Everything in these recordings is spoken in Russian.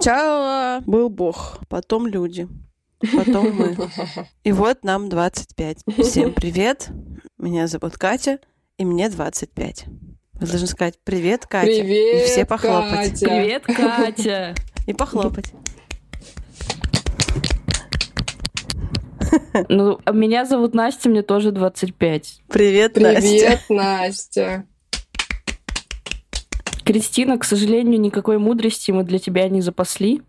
Сначала был Бог, потом люди, потом мы. И вот нам 25. Всем привет, меня зовут Катя, и мне 25. Вы должны сказать «Привет, Катя!» Привет, и все похлопать. Катя. Привет, Катя! И похлопать. Ну, а меня зовут Настя, мне тоже 25. Привет, Настя. Привет, Настя. Кристина, к сожалению, никакой мудрости мы для тебя не запасли.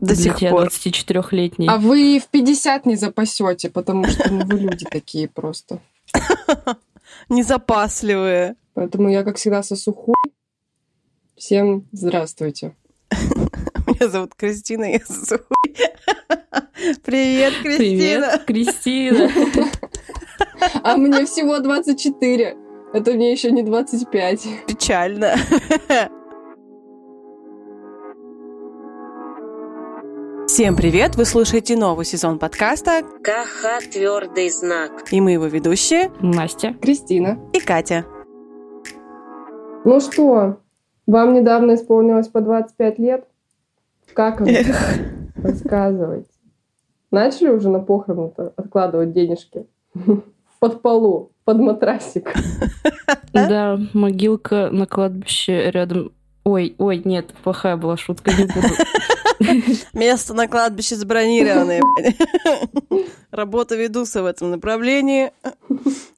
До для сих тебя пор. 24-летней. А вы в 50 не запасете, потому что ну, вы люди такие просто. Незапасливые. Поэтому я, как всегда, сосу хуй. Всем здравствуйте. Меня зовут Кристина, я Зуй. Привет, Кристина. Привет, Кристина. А мне всего 24. Это мне еще не 25. Печально. Всем привет! Вы слушаете новый сезон подкаста, КХ твердый знак. и мы его ведущие Настя. Кристина. и Катя. Ну что, вам недавно исполнилось по 25 лет? Как оно? Рассказывайте. Начали уже на похороны откладывать денежки? Под полу, под матрасик. Да, могилка на кладбище рядом. Ой, ой, нет, плохая была шутка, не буду. Место на кладбище забронированное. Работа ведутся в этом направлении.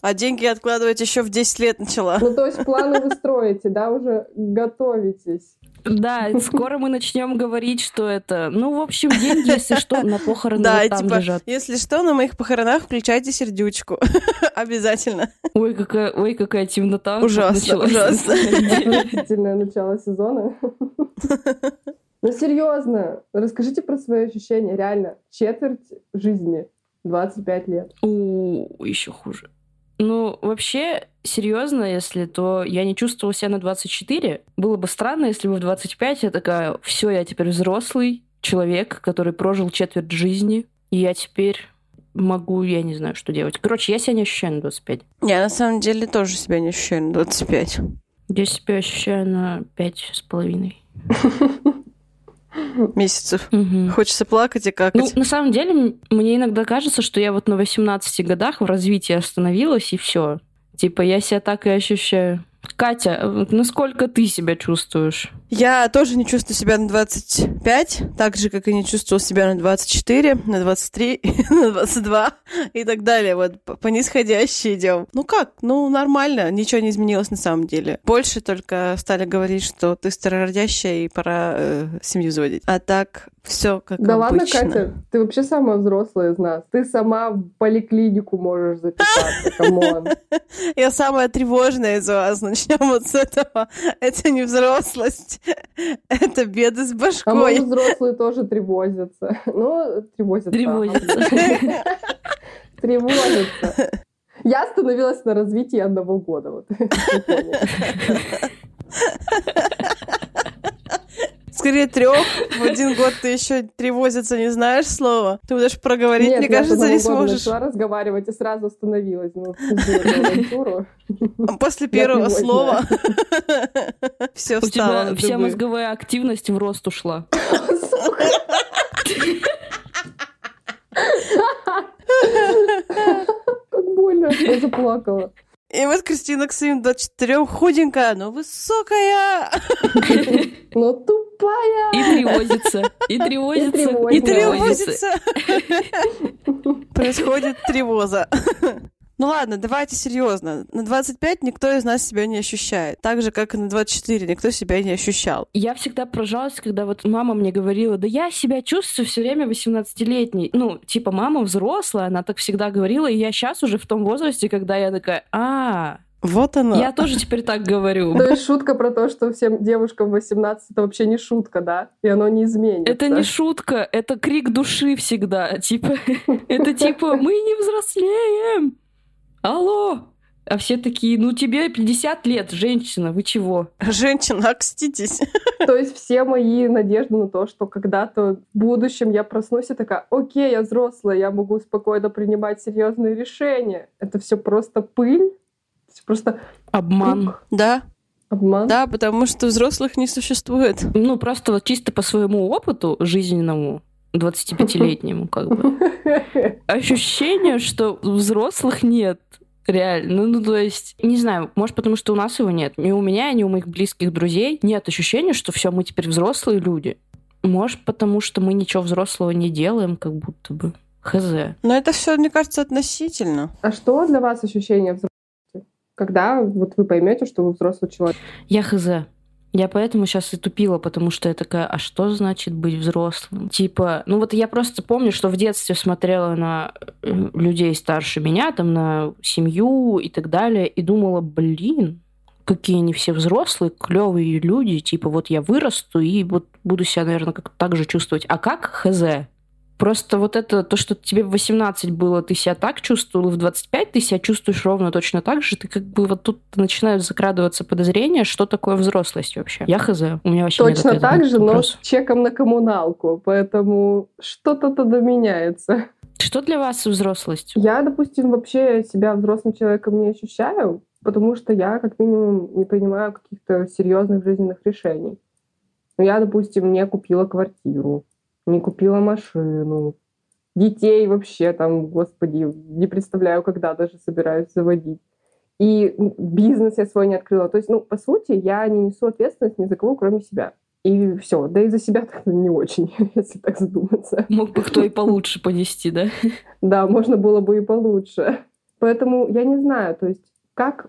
А деньги откладывать еще в 10 лет начала. Ну, то есть планы вы строите, да, уже готовитесь. Да, скоро мы начнем говорить, что это... Ну, в общем, деньги, если что, на похороны Да, вот там типа, лежат. если что, на моих похоронах включайте сердючку. Обязательно. Ой, какая, ой, какая темнота. Ужасно, ужасно. Отвратительное начало сезона. Ну, серьезно, расскажите про свои ощущения. Реально, четверть жизни, 25 лет. У, еще хуже. Ну, вообще, серьезно, если, то я не чувствовала себя на 24. Было бы странно, если бы в 25 я такая, все, я теперь взрослый человек, который прожил четверть жизни, и я теперь могу, я не знаю, что делать. Короче, я себя не ощущаю на 25. Я на самом деле тоже себя не ощущаю на 25. Я себя ощущаю на пять с половиной. Месяцев. Мгм. Хочется плакать и Ну, какать. на самом деле, мне иногда кажется, что я вот на 18 годах в развитии остановилась, и все. Типа, я себя так и ощущаю. Катя, вот насколько ты себя чувствуешь? Я тоже не чувствую себя на 25, так же, как и не чувствовал себя на 24, на 23, на 22 и так далее. Вот по нисходящей идем. Ну как? Ну, нормально, ничего не изменилось на самом деле. Больше только стали говорить, что ты старородящая и пора э, семью заводить. А так все как Да ладно, обычно. Катя, ты вообще самая взрослая из нас. Ты сама в поликлинику можешь записаться, come on. Я самая тревожная из вас. Начнем вот с этого. Это не взрослость. Это беды с А башкой. может, взрослые тоже тревозятся. Ну, тревозятся. Тревозятся. Тревозятся. Я остановилась на развитии одного года. Вот. Скорее трех. В один год ты еще тревозиться не знаешь слова. Ты будешь проговорить, Нет, мне я кажется, не сможешь. начала разговаривать и сразу остановилась. Ну. После Я первого слова все У тебя встало. вся мозговая активность в рост ушла. Как больно. Я заплакала. И вот Кристина к своим 24 худенькая, но высокая. Но тупая. И тревозится, и тревозится, тревозится. И тревозится. Происходит тревоза. Ну ладно, давайте серьезно. На 25 никто из нас себя не ощущает. Так же, как и на 24 никто себя не ощущал. Я всегда поражалась, когда вот мама мне говорила, да я себя чувствую все время 18-летней. Ну, типа, мама взрослая, она так всегда говорила, и я сейчас уже в том возрасте, когда я такая, а, Вот оно. я тоже теперь так говорю. То есть шутка про то, что всем девушкам 18 это вообще не шутка, да? И оно не изменится. Это не шутка, это крик души всегда. Типа, это типа, мы не взрослеем. Алло. А все такие, ну тебе 50 лет, женщина, вы чего? Женщина, окститесь. То есть все мои надежды на то, что когда-то в будущем я проснусь и такая, окей, я взрослая, я могу спокойно принимать серьезные решения. Это все просто пыль, всё просто Обман. Да, Обман? Да, потому что взрослых не существует. Ну, просто вот чисто по своему опыту жизненному, 25-летнему, как бы, ощущение, что взрослых нет. Реально. Ну, ну, то есть, не знаю, может, потому что у нас его нет. Ни у меня, ни у моих близких друзей нет ощущения, что все, мы теперь взрослые люди. Может, потому что мы ничего взрослого не делаем, как будто бы. Хз. Но это все, мне кажется, относительно. А что для вас ощущение взрослости? Когда вот вы поймете, что вы взрослый человек? Я хз. Я поэтому сейчас и тупила, потому что я такая, а что значит быть взрослым? Типа, ну вот я просто помню, что в детстве смотрела на э, людей старше меня, там на семью и так далее, и думала, блин, какие они все взрослые, клевые люди, типа вот я вырасту и вот буду себя, наверное, как так же чувствовать. А как? Хз. Просто вот это, то, что тебе в 18 было, ты себя так чувствовал, в 25 ты себя чувствуешь ровно точно так же, ты как бы вот тут начинают закрадываться подозрения, что такое взрослость вообще. Я хз, у меня вообще Точно нет так же, но с чеком на коммуналку, поэтому что-то тогда меняется. Что для вас взрослость? Я, допустим, вообще себя взрослым человеком не ощущаю, потому что я, как минимум, не принимаю каких-то серьезных жизненных решений. Ну, я, допустим, не купила квартиру, не купила машину, детей вообще там, господи, не представляю, когда даже собираюсь заводить. И бизнес я свой не открыла. То есть, ну, по сути, я не несу ответственность ни за кого, кроме себя. И все. Да и за себя так не очень, если так задуматься. Мог бы кто и получше понести, да? Да, можно было бы и получше. Поэтому я не знаю, то есть как...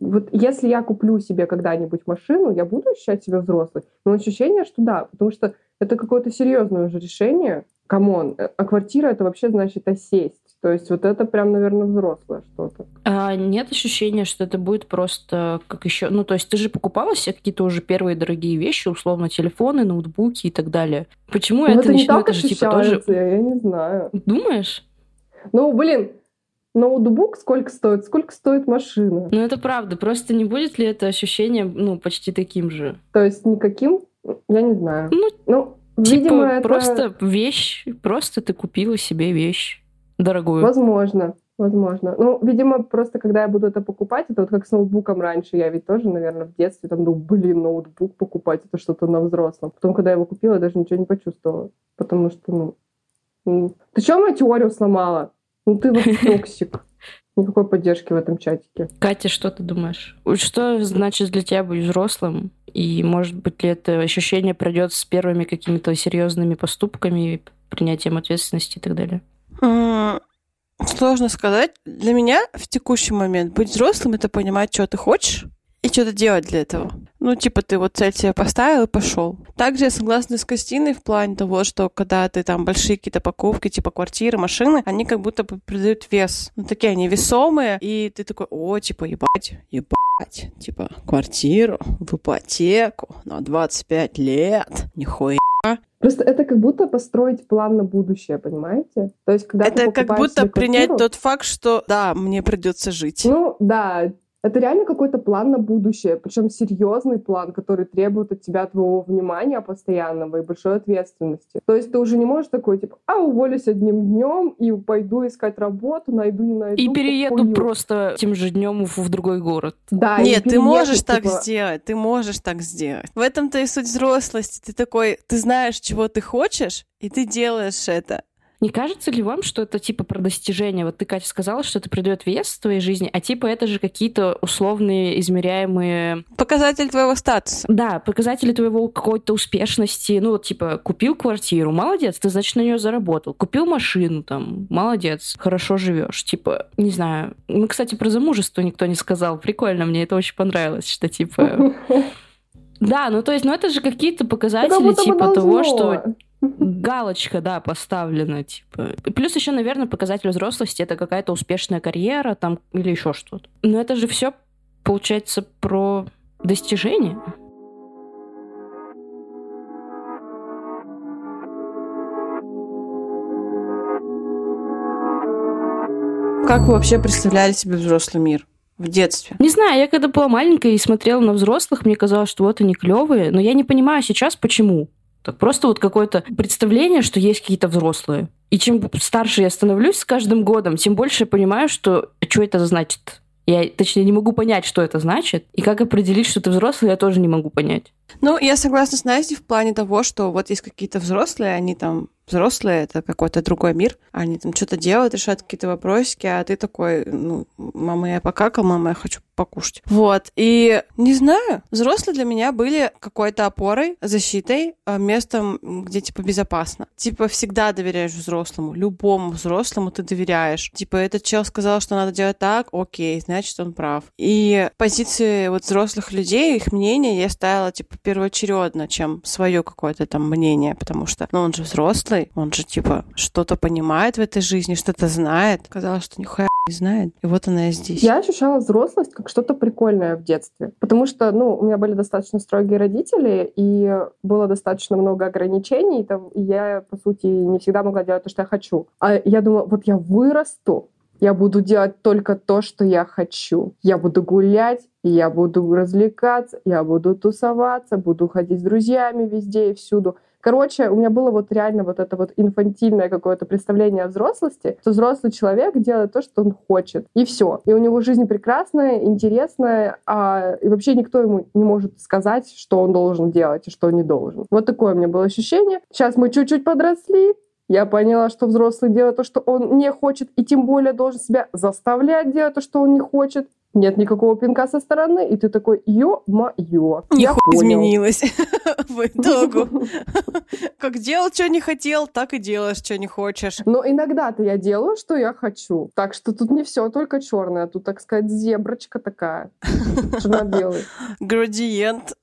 Вот если я куплю себе когда-нибудь машину, я буду ощущать себя взрослой. Но ощущение, что да, потому что это какое-то серьезное уже решение. Come on, а квартира это вообще значит осесть. То есть вот это прям, наверное, взрослое что-то. А нет ощущения, что это будет просто как еще... Ну, то есть ты же покупала себе какие-то уже первые дорогие вещи, условно, телефоны, ноутбуки и так далее. Почему Ну, это, это не начинает так же типа тоже... я не знаю. Думаешь? Ну, блин, ноутбук сколько стоит? Сколько стоит машина? Ну, это правда. Просто не будет ли это ощущение, ну, почти таким же? То есть никаким? Я не знаю. Ну, Ну, Типа, видимо, это... просто вещь, просто ты купила себе вещь дорогую. Возможно, возможно. Ну, видимо, просто когда я буду это покупать, это вот как с ноутбуком раньше. Я ведь тоже, наверное, в детстве там думала, блин, ноутбук покупать, это что-то на взрослом. Потом, когда я его купила, я даже ничего не почувствовала. Потому что, ну... Ты что мою теорию сломала? Ну, ты вот токсик. Никакой поддержки в этом чатике. Катя, что ты думаешь? Что значит для тебя быть взрослым? И, может быть, ли это ощущение пройдет с первыми какими-то серьезными поступками, принятием ответственности и так далее? Сложно сказать. Для меня в текущий момент быть взрослым — это понимать, что ты хочешь, и что-то делать для этого. Ну, типа, ты вот цель себе поставил и пошел. Также я согласна с Костиной в плане того, что когда ты там большие какие-то покупки, типа квартиры, машины, они как будто бы придают вес. Ну, такие они весомые, и ты такой, о, типа, ебать, ебать, типа, квартиру в ипотеку на 25 лет, нихуя. Просто это как будто построить план на будущее, понимаете? То есть, когда Это как будто себе принять квартиру- тот факт, что да, мне придется жить. Ну, да, это реально какой-то план на будущее, причем серьезный план, который требует от тебя твоего внимания постоянного и большой ответственности. То есть ты уже не можешь такой, типа, а, уволюсь одним днем и пойду искать работу, найду, не найду. И перееду похую». просто тем же днем в в другой город. Да, Нет, ты переехать, можешь так типа, сделать, ты можешь так сделать. В этом-то и суть взрослости. Ты такой, ты знаешь, чего ты хочешь, и ты делаешь это. Не кажется ли вам, что это типа про достижение? Вот ты, Катя, сказала, что это придает вес в твоей жизни, а типа это же какие-то условные измеряемые Показатель твоего статуса. Да, показатели твоего какой-то успешности. Ну, вот, типа, купил квартиру, молодец, ты, значит, на нее заработал. Купил машину, там, молодец, хорошо живешь. Типа, не знаю. Ну, кстати, про замужество никто не сказал. Прикольно, мне это очень понравилось, что, типа... Да, ну, то есть, ну, это же какие-то как показатели, типа, того, что галочка, да, поставлена, типа. И Плюс еще, наверное, показатель взрослости это какая-то успешная карьера там или еще что-то. Но это же все получается про достижение. Как вы вообще представляли себе взрослый мир в детстве? Не знаю, я когда была маленькая и смотрела на взрослых, мне казалось, что вот они клевые, но я не понимаю сейчас, почему. Так просто вот какое-то представление, что есть какие-то взрослые. И чем старше я становлюсь с каждым годом, тем больше я понимаю, что что это значит. Я, точнее, не могу понять, что это значит. И как определить, что ты взрослый, я тоже не могу понять. Ну, я согласна с Настей в плане того, что вот есть какие-то взрослые, они там взрослые, это какой-то другой мир. Они там что-то делают, решают какие-то вопросики, а ты такой, ну, мама, я покакал, мама, я хочу покушать. Вот. И не знаю, взрослые для меня были какой-то опорой, защитой, а, местом, где, типа, безопасно. Типа, всегда доверяешь взрослому. Любому взрослому ты доверяешь. Типа, этот чел сказал, что надо делать так, окей, значит, он прав. И позиции вот взрослых людей, их мнение я ставила, типа, первоочередно, чем свое какое-то там мнение, потому что, ну, он же взрослый, он же, типа, что-то понимает в этой жизни, что-то знает. Казалось, что нихуя не знает, и вот она и здесь. Я ощущала взрослость как что-то прикольное в детстве, потому что, ну, у меня были достаточно строгие родители, и было достаточно много ограничений, и я, по сути, не всегда могла делать то, что я хочу. А я думала, вот я вырасту, я буду делать только то, что я хочу. Я буду гулять, я буду развлекаться, я буду тусоваться, буду ходить с друзьями везде и всюду. Короче, у меня было вот реально вот это вот инфантильное какое-то представление о взрослости, что взрослый человек делает то, что он хочет, и все. И у него жизнь прекрасная, интересная, а и вообще никто ему не может сказать, что он должен делать и что не должен. Вот такое у меня было ощущение. Сейчас мы чуть-чуть подросли, я поняла, что взрослый делает то, что он не хочет, и тем более должен себя заставлять делать то, что он не хочет нет никакого пинка со стороны, и ты такой, ё-моё, я изменилось в итогу. Как делал, что не хотел, так и делаешь, что не хочешь. Но иногда-то я делаю, что я хочу. Так что тут не все только черное, тут, так сказать, зеброчка такая. Черно-белый. Градиент.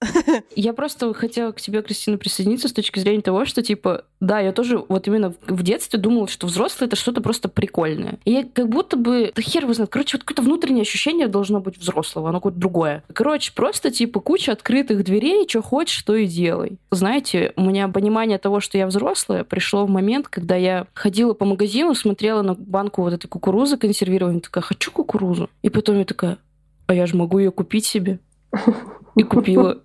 Я просто хотела к тебе, Кристина, присоединиться с точки зрения того, что, типа, да, я тоже вот именно в детстве думала, что взрослый — это что-то просто прикольное. И я как будто бы, да хер его знает, короче, вот какое-то внутреннее ощущение должно быть взрослого, оно какое-то другое. Короче, просто типа куча открытых дверей, что хочешь, то и делай. Знаете, у меня понимание того, что я взрослая, пришло в момент, когда я ходила по магазину, смотрела на банку вот этой кукурузы консервированной, такая, хочу кукурузу. И потом я такая, а я же могу ее купить себе. И купила.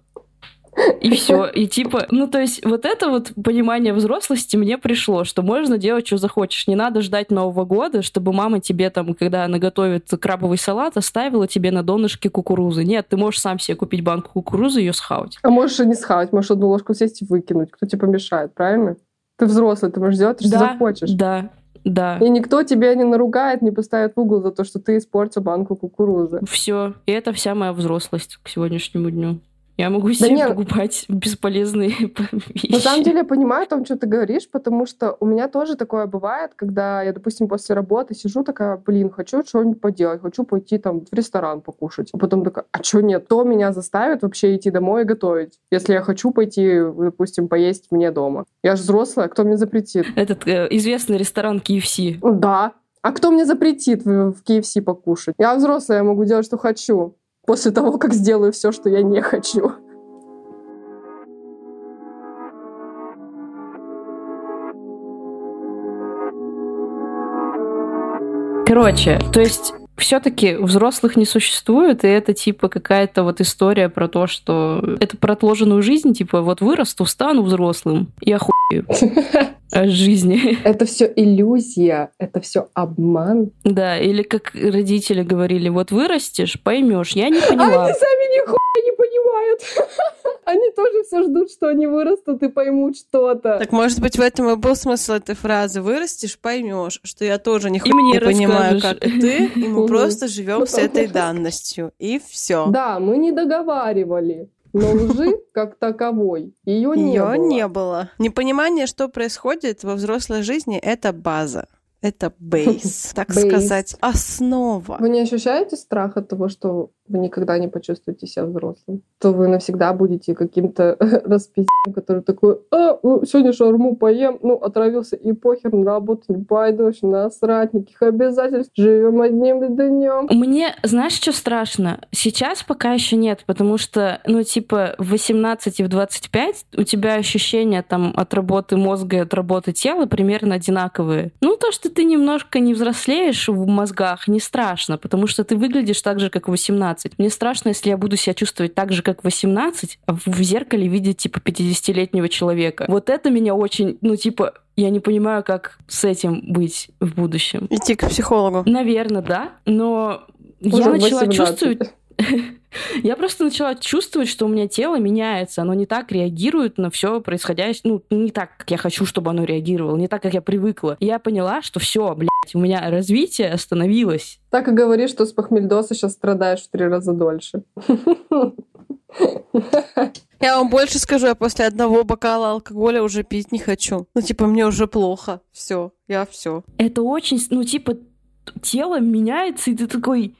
И все. И типа, ну то есть вот это вот понимание взрослости мне пришло, что можно делать, что захочешь. Не надо ждать Нового года, чтобы мама тебе там, когда она готовит крабовый салат, оставила тебе на донышке кукурузы. Нет, ты можешь сам себе купить банку кукурузы и ее схавать. А можешь и не схавать, можешь одну ложку сесть и выкинуть. Кто тебе помешает, правильно? Ты взрослый, ты можешь делать, что да, захочешь. Да, да. И никто тебя не наругает, не поставит в угол за то, что ты испортил банку кукурузы. Все. И это вся моя взрослость к сегодняшнему дню. Я могу себе да покупать бесполезные вещи. На самом деле я понимаю о том, что ты говоришь, потому что у меня тоже такое бывает, когда я, допустим, после работы сижу такая, блин, хочу что-нибудь поделать, хочу пойти там в ресторан покушать. А потом такая, а что нет? Кто меня заставит вообще идти домой и готовить? Если я хочу пойти, допустим, поесть мне дома. Я же взрослая, кто мне запретит? Этот э, известный ресторан KFC. Да. А кто мне запретит в, в KFC покушать? Я взрослая, я могу делать, что хочу после того, как сделаю все, что я не хочу. Короче, то есть все-таки взрослых не существует, и это типа какая-то вот история про то, что это про отложенную жизнь, типа вот вырасту, стану взрослым и охуею жизни. Это все иллюзия, это все обман. Да, или как родители говорили, вот вырастешь, поймешь. Я не поняла. А они сами нихуя не понимают. Они тоже все ждут, что они вырастут и поймут что-то. Так может быть в этом и был смысл этой фразы. Вырастешь, поймешь, что я тоже нихуя не понимаю, как и ты, и мы просто живем с этой данностью. И все. Да, мы не договаривали. Но лжи как таковой ее не ее было. не было. Непонимание, что происходит во взрослой жизни, это база. Это бейс, так сказать, основа. Вы не ощущаете страх от того, что вы никогда не почувствуете себя взрослым, то вы навсегда будете каким-то распиздем, который такой, а, ну, сегодня шаурму поем, ну, отравился, и похер, на работу не пойду, вообще насрать, никаких обязательств, живем одним днем. Мне, знаешь, что страшно? Сейчас пока еще нет, потому что, ну, типа, в 18 и в 25 у тебя ощущения там от работы мозга и от работы тела примерно одинаковые. Ну, то, что ты немножко не взрослеешь в мозгах, не страшно, потому что ты выглядишь так же, как в 18 18. Мне страшно, если я буду себя чувствовать так же, как 18, а в зеркале видеть, типа, 50-летнего человека. Вот это меня очень, ну, типа, я не понимаю, как с этим быть в будущем. Идти к психологу. Наверное, да. Но Я Уже начала 18. чувствовать... Я просто начала чувствовать, что у меня тело меняется. Оно не так реагирует на все происходящее. Ну, не так, как я хочу, чтобы оно реагировало. Не так, как я привыкла. И я поняла, что все, блядь, у меня развитие остановилось. Так и говоришь, что с похмельдоса сейчас страдаешь в три раза дольше. Я вам больше скажу, я после одного бокала алкоголя уже пить не хочу. Ну, типа, мне уже плохо. Все, я все. Это очень, ну, типа, тело меняется, и ты такой,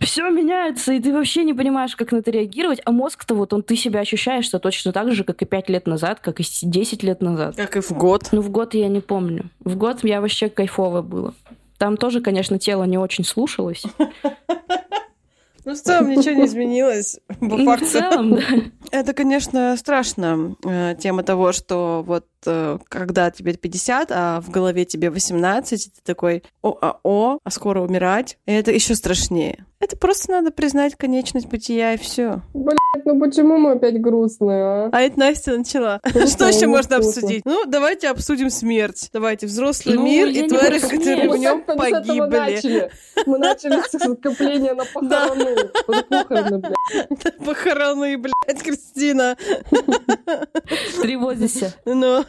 все меняется, и ты вообще не понимаешь, как на это реагировать, а мозг-то вот он, ты себя ощущаешь-то точно так же, как и 5 лет назад, как и 10 лет назад. Как и в год. Ну, в год я не помню. В год я вообще кайфово было. Там тоже, конечно, тело не очень слушалось. Ну, в целом ничего не изменилось. По Ну, в факту. целом, да. Это, конечно, страшно. э, Тема того, что вот э, когда тебе 50, а в голове тебе 18, и ты такой, о-а-о, а скоро умирать. И это еще страшнее. Это просто надо признать конечность бытия, и все. Ну почему мы опять грустные, а? А это Настя начала. Что еще можно обсудить? Ну, давайте обсудим смерть. Давайте взрослый Ну, мир и твари, которые в нем погибли. Мы начали с скопления на похороны. Похороны, блядь. Похороны, блядь, Кристина. Тревозися. Ну,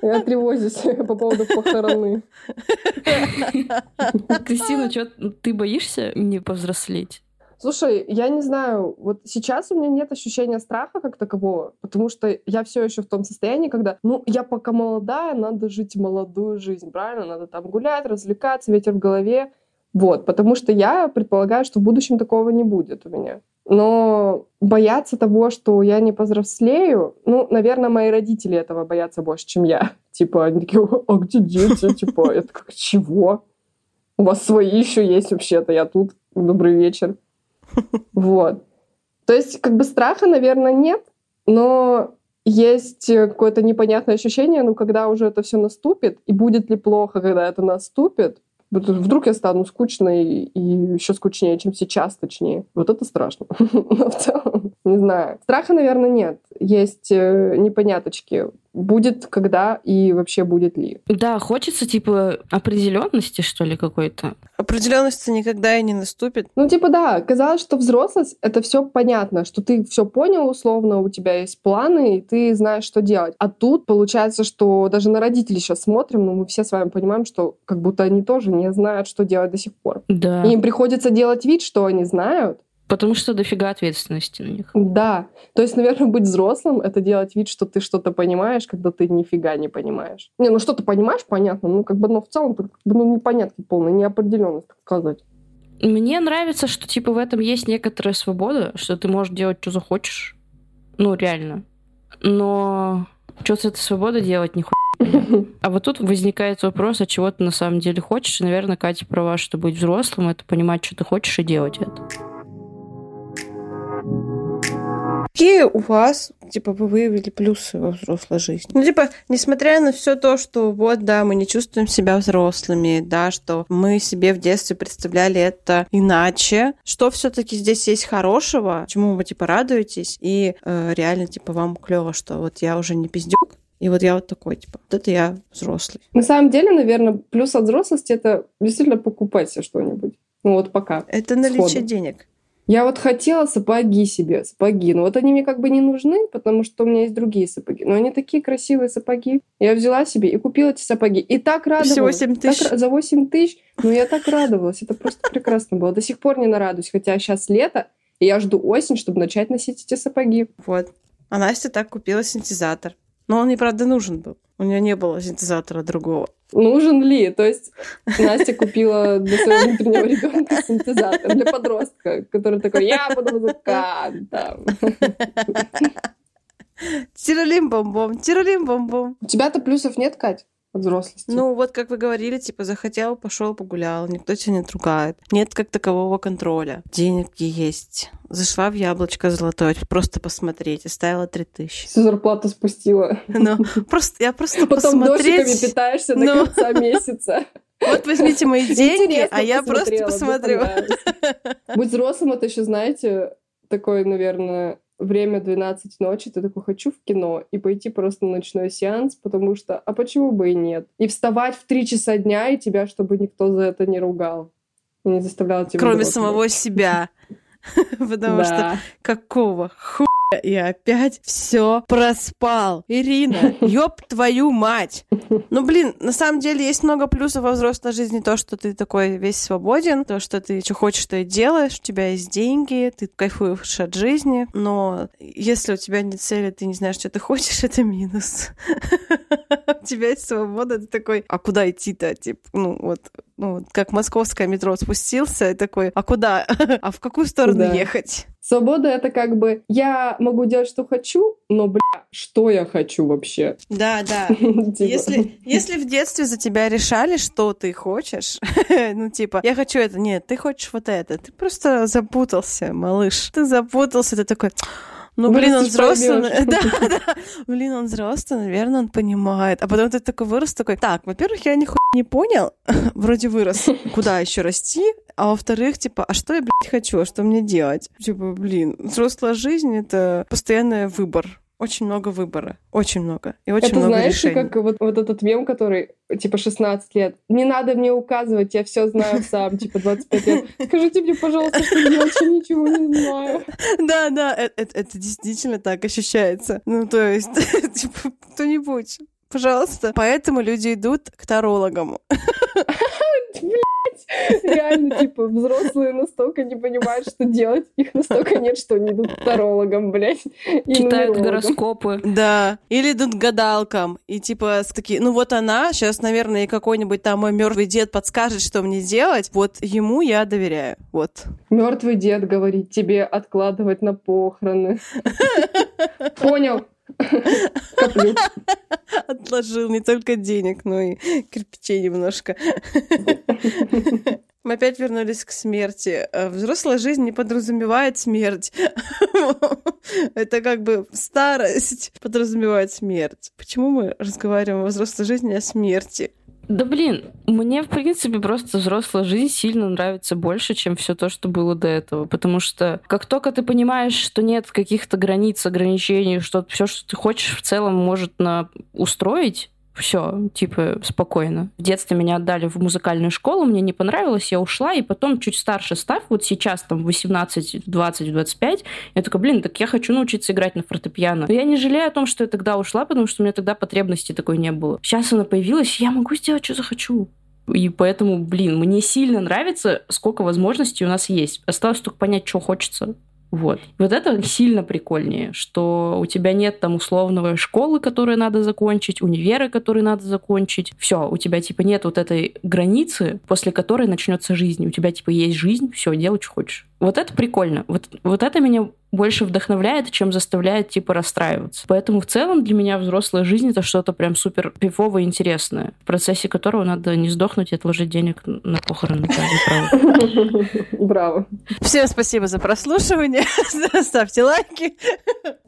Я тревожусь по поводу похороны. Кристина, что ты боишься не повзрослеть? Слушай, я не знаю, вот сейчас у меня нет ощущения страха как такового, потому что я все еще в том состоянии, когда, ну, я пока молодая, надо жить молодую жизнь, правильно? Надо там гулять, развлекаться, ветер в голове. Вот, потому что я предполагаю, что в будущем такого не будет у меня. Но бояться того, что я не повзрослею, ну, наверное, мои родители этого боятся больше, чем я. Типа, они такие, а где дети? Типа, это как, чего? У вас свои еще есть вообще-то, я тут. Добрый вечер. Вот. То есть, как бы страха, наверное, нет, но есть э, какое-то непонятное ощущение, ну, когда уже это все наступит, и будет ли плохо, когда это наступит, вдруг я стану скучной и еще скучнее, чем сейчас, точнее. Вот это страшно. Но в целом, не знаю. Страха, наверное, нет. Есть э, непоняточки. Будет, когда и вообще будет ли. Да, хочется, типа, определенности, что ли, какой-то. определенности никогда и не наступит. Ну, типа, да, казалось, что взрослость — это все понятно, что ты все понял условно, у тебя есть планы, и ты знаешь, что делать. А тут получается, что даже на родителей сейчас смотрим, но мы все с вами понимаем, что как будто они тоже не знают, что делать до сих пор. Да. И им приходится делать вид, что они знают. Потому что дофига ответственности на них. Да. То есть, наверное, быть взрослым — это делать вид, что ты что-то понимаешь, когда ты нифига не понимаешь. Не, ну что ты понимаешь, понятно, ну как бы, но в целом как бы, ну, непонятки полная, неопределенность, так сказать. Мне нравится, что, типа, в этом есть некоторая свобода, что ты можешь делать, что захочешь. Ну, реально. Но что с этой свободой делать, не А вот тут возникает вопрос, а чего ты на самом деле хочешь. И, наверное, Катя права, что быть взрослым — это понимать, что ты хочешь, и делать это. Какие у вас, типа, вы выявили плюсы во взрослой жизни? Ну, типа, несмотря на все то, что вот, да, мы не чувствуем себя взрослыми, да, что мы себе в детстве представляли это иначе, что все-таки здесь есть хорошего, чему вы, типа, радуетесь, и э, реально, типа, вам клево, что вот я уже не пиздюк, и вот я вот такой, типа, вот это я взрослый. На самом деле, наверное, плюс от взрослости — это действительно покупать себе что-нибудь. Ну вот пока. Это наличие Сходу. денег. Я вот хотела сапоги себе, сапоги. Но вот они мне как бы не нужны, потому что у меня есть другие сапоги. Но они такие красивые сапоги. Я взяла себе и купила эти сапоги. И так радовалась. Всего 7 Так тысяч. ра- за 8 тысяч. Ну, я так радовалась. Это просто прекрасно было. До сих пор не нарадуюсь. Хотя сейчас лето, и я жду осень, чтобы начать носить эти сапоги. Вот. А Настя так купила синтезатор. Но он ей, правда, нужен был. У нее не было синтезатора другого. Нужен ли? То есть Настя купила для своего внутреннего ребенка синтезатор для подростка, который такой, я буду музыкантом. Тиралим-бом-бом, тиралим-бом-бом. У тебя-то плюсов нет, Кать, взрослости? Ну, вот как вы говорили, типа, захотел, пошел, погулял, никто тебя не ругает. Нет как такового контроля. Деньги есть. Зашла в яблочко золотое, просто посмотреть, оставила три тысячи. Всю зарплату спустила. Ну, просто, я просто Потом дождиками посмотреть. питаешься до Ну. конца месяца. Вот возьмите мои деньги, Интересно а я просто посмотрю. Быть взрослым, это еще, знаете, такое, наверное, время 12 ночи, ты такой, хочу в кино, и пойти просто на ночной сеанс, потому что, а почему бы и нет? И вставать в 3 часа дня, и тебя, чтобы никто за это не ругал. и не заставляла тебя Кроме самого себя. Потому что какого хуя я опять все проспал. Ирина, ёб твою мать. Ну, блин, на самом деле есть много плюсов во взрослой жизни. То, что ты такой весь свободен, то, что ты что хочешь, то и делаешь, у тебя есть деньги, ты кайфуешь от жизни. Но если у тебя нет цели, ты не знаешь, что ты хочешь, это минус. У тебя есть свобода, ты такой, а куда идти-то? Типа, ну, вот, ну, вот как московское метро спустился, и такой, а куда? А в какую сторону ехать? Свобода — это как бы я могу делать, что хочу, но, бля, что я хочу вообще? Да, да. Типа. Если, если в детстве за тебя решали, что ты хочешь, ну, типа, я хочу это, нет, ты хочешь вот это, ты просто запутался, малыш. Ты запутался, ты такой, ну, блин, он взрослый. Да, да. Блин, он взрослый, наверное, он понимает. А потом ты такой вырос, такой, так, во-первых, я нихуя не понял, вроде вырос, куда еще расти, а во-вторых, типа, а что я, блядь, хочу, а что мне делать? Типа, блин, взрослая жизнь — это постоянный выбор. Очень много выбора. Очень много. И очень Это много знаешь, решений. как вот, вот этот мем, который типа 16 лет. Не надо мне указывать, я все знаю сам, типа 25 лет. Скажите мне, пожалуйста, что я вообще ничего не знаю. Да, да, э- э- это, действительно так ощущается. Ну, то есть, типа, кто-нибудь, пожалуйста. Поэтому люди идут к тарологам. Реально, типа, взрослые настолько не понимают, что делать. Их настолько нет, что они идут к тарологам, блядь. Читают гороскопы. Да. Или идут к гадалкам. И типа с такие, ну вот она, сейчас, наверное, и какой-нибудь там мой мертвый дед подскажет, что мне делать. Вот ему я доверяю. Вот. Мертвый дед говорит тебе откладывать на похороны. Понял. Отложил не только денег, но и кирпичей немножко. Мы опять вернулись к смерти. Э, Взрослая жизнь не подразумевает смерть. Это как бы старость подразумевает смерть. Почему мы разговариваем о взрослой жизни о смерти? Да блин, мне, в принципе, просто взрослая жизнь сильно нравится больше, чем все то, что было до этого. Потому что как только ты понимаешь, что нет каких-то границ, ограничений, что все, что ты хочешь, в целом может на... устроить, все, типа, спокойно. В детстве меня отдали в музыкальную школу, мне не понравилось, я ушла, и потом чуть старше став, вот сейчас там 18, 20, 25, я такая, блин, так я хочу научиться играть на фортепиано. Но я не жалею о том, что я тогда ушла, потому что у меня тогда потребности такой не было. Сейчас она появилась, я могу сделать, что захочу. И поэтому, блин, мне сильно нравится, сколько возможностей у нас есть. Осталось только понять, что хочется. Вот. Вот это сильно прикольнее, что у тебя нет там условного школы, которую надо закончить, универа, который надо закончить. Все, у тебя типа нет вот этой границы, после которой начнется жизнь. У тебя типа есть жизнь, все, делай, что хочешь. Вот это прикольно. Вот, вот это меня больше вдохновляет, чем заставляет типа расстраиваться. Поэтому в целом для меня взрослая жизнь это что-то прям супер пивовое и интересное, в процессе которого надо не сдохнуть и отложить денег на похороны. Браво. Всем спасибо за прослушивание. Ставьте лайки.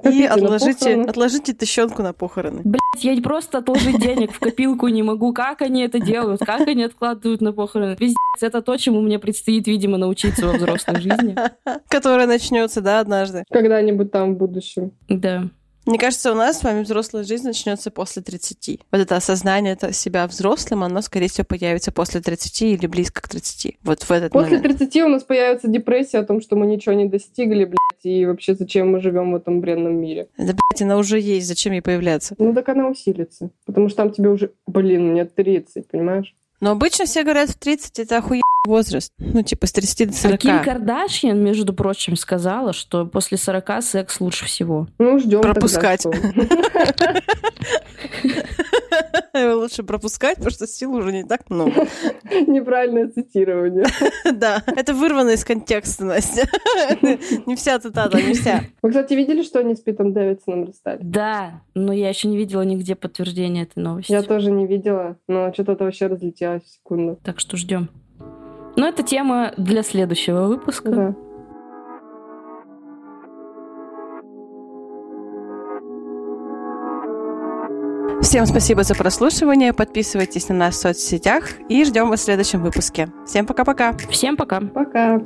И отложите, отложите тыщенку на похороны. Блять, я просто отложить денег в копилку не могу. Как они это делают? Как они откладывают на похороны? Пиздец, это то, чему мне предстоит, видимо, научиться во взрослой жизни. Которая начнется, да, однажды. Когда-нибудь там в будущем. Да. Мне кажется, у нас с вами взрослая жизнь начнется после 30. Вот это осознание это себя взрослым, оно, скорее всего, появится после 30 или близко к 30. Вот в этот После момент. 30 у нас появится депрессия о том, что мы ничего не достигли, блядь, и вообще зачем мы живем в этом бренном мире. Да, блядь, она уже есть, зачем ей появляться? Ну так она усилится. Потому что там тебе уже, блин, мне 30, понимаешь? Но обычно все говорят, в 30 это охуенный возраст. Ну, типа, с 30 до 40. А Ким Кардашьян, между прочим, сказала, что после 40 секс лучше всего. Ну, ждем Пропускать. Лучше пропускать, потому что сил уже не так много. Неправильное цитирование. Да, это вырвано из контекста, Настя. Не вся цитата, не вся. Вы, кстати, видели, что они с Питом Дэвидсоном расстались? Да, но я еще не видела нигде подтверждения этой новости. Я тоже не видела, но что-то это вообще разлетелось в секунду. Так что ждем. Но это тема для следующего выпуска. Да. Всем спасибо за прослушивание. Подписывайтесь на нас в соцсетях и ждем вас в следующем выпуске. Всем пока-пока. Всем пока. Пока.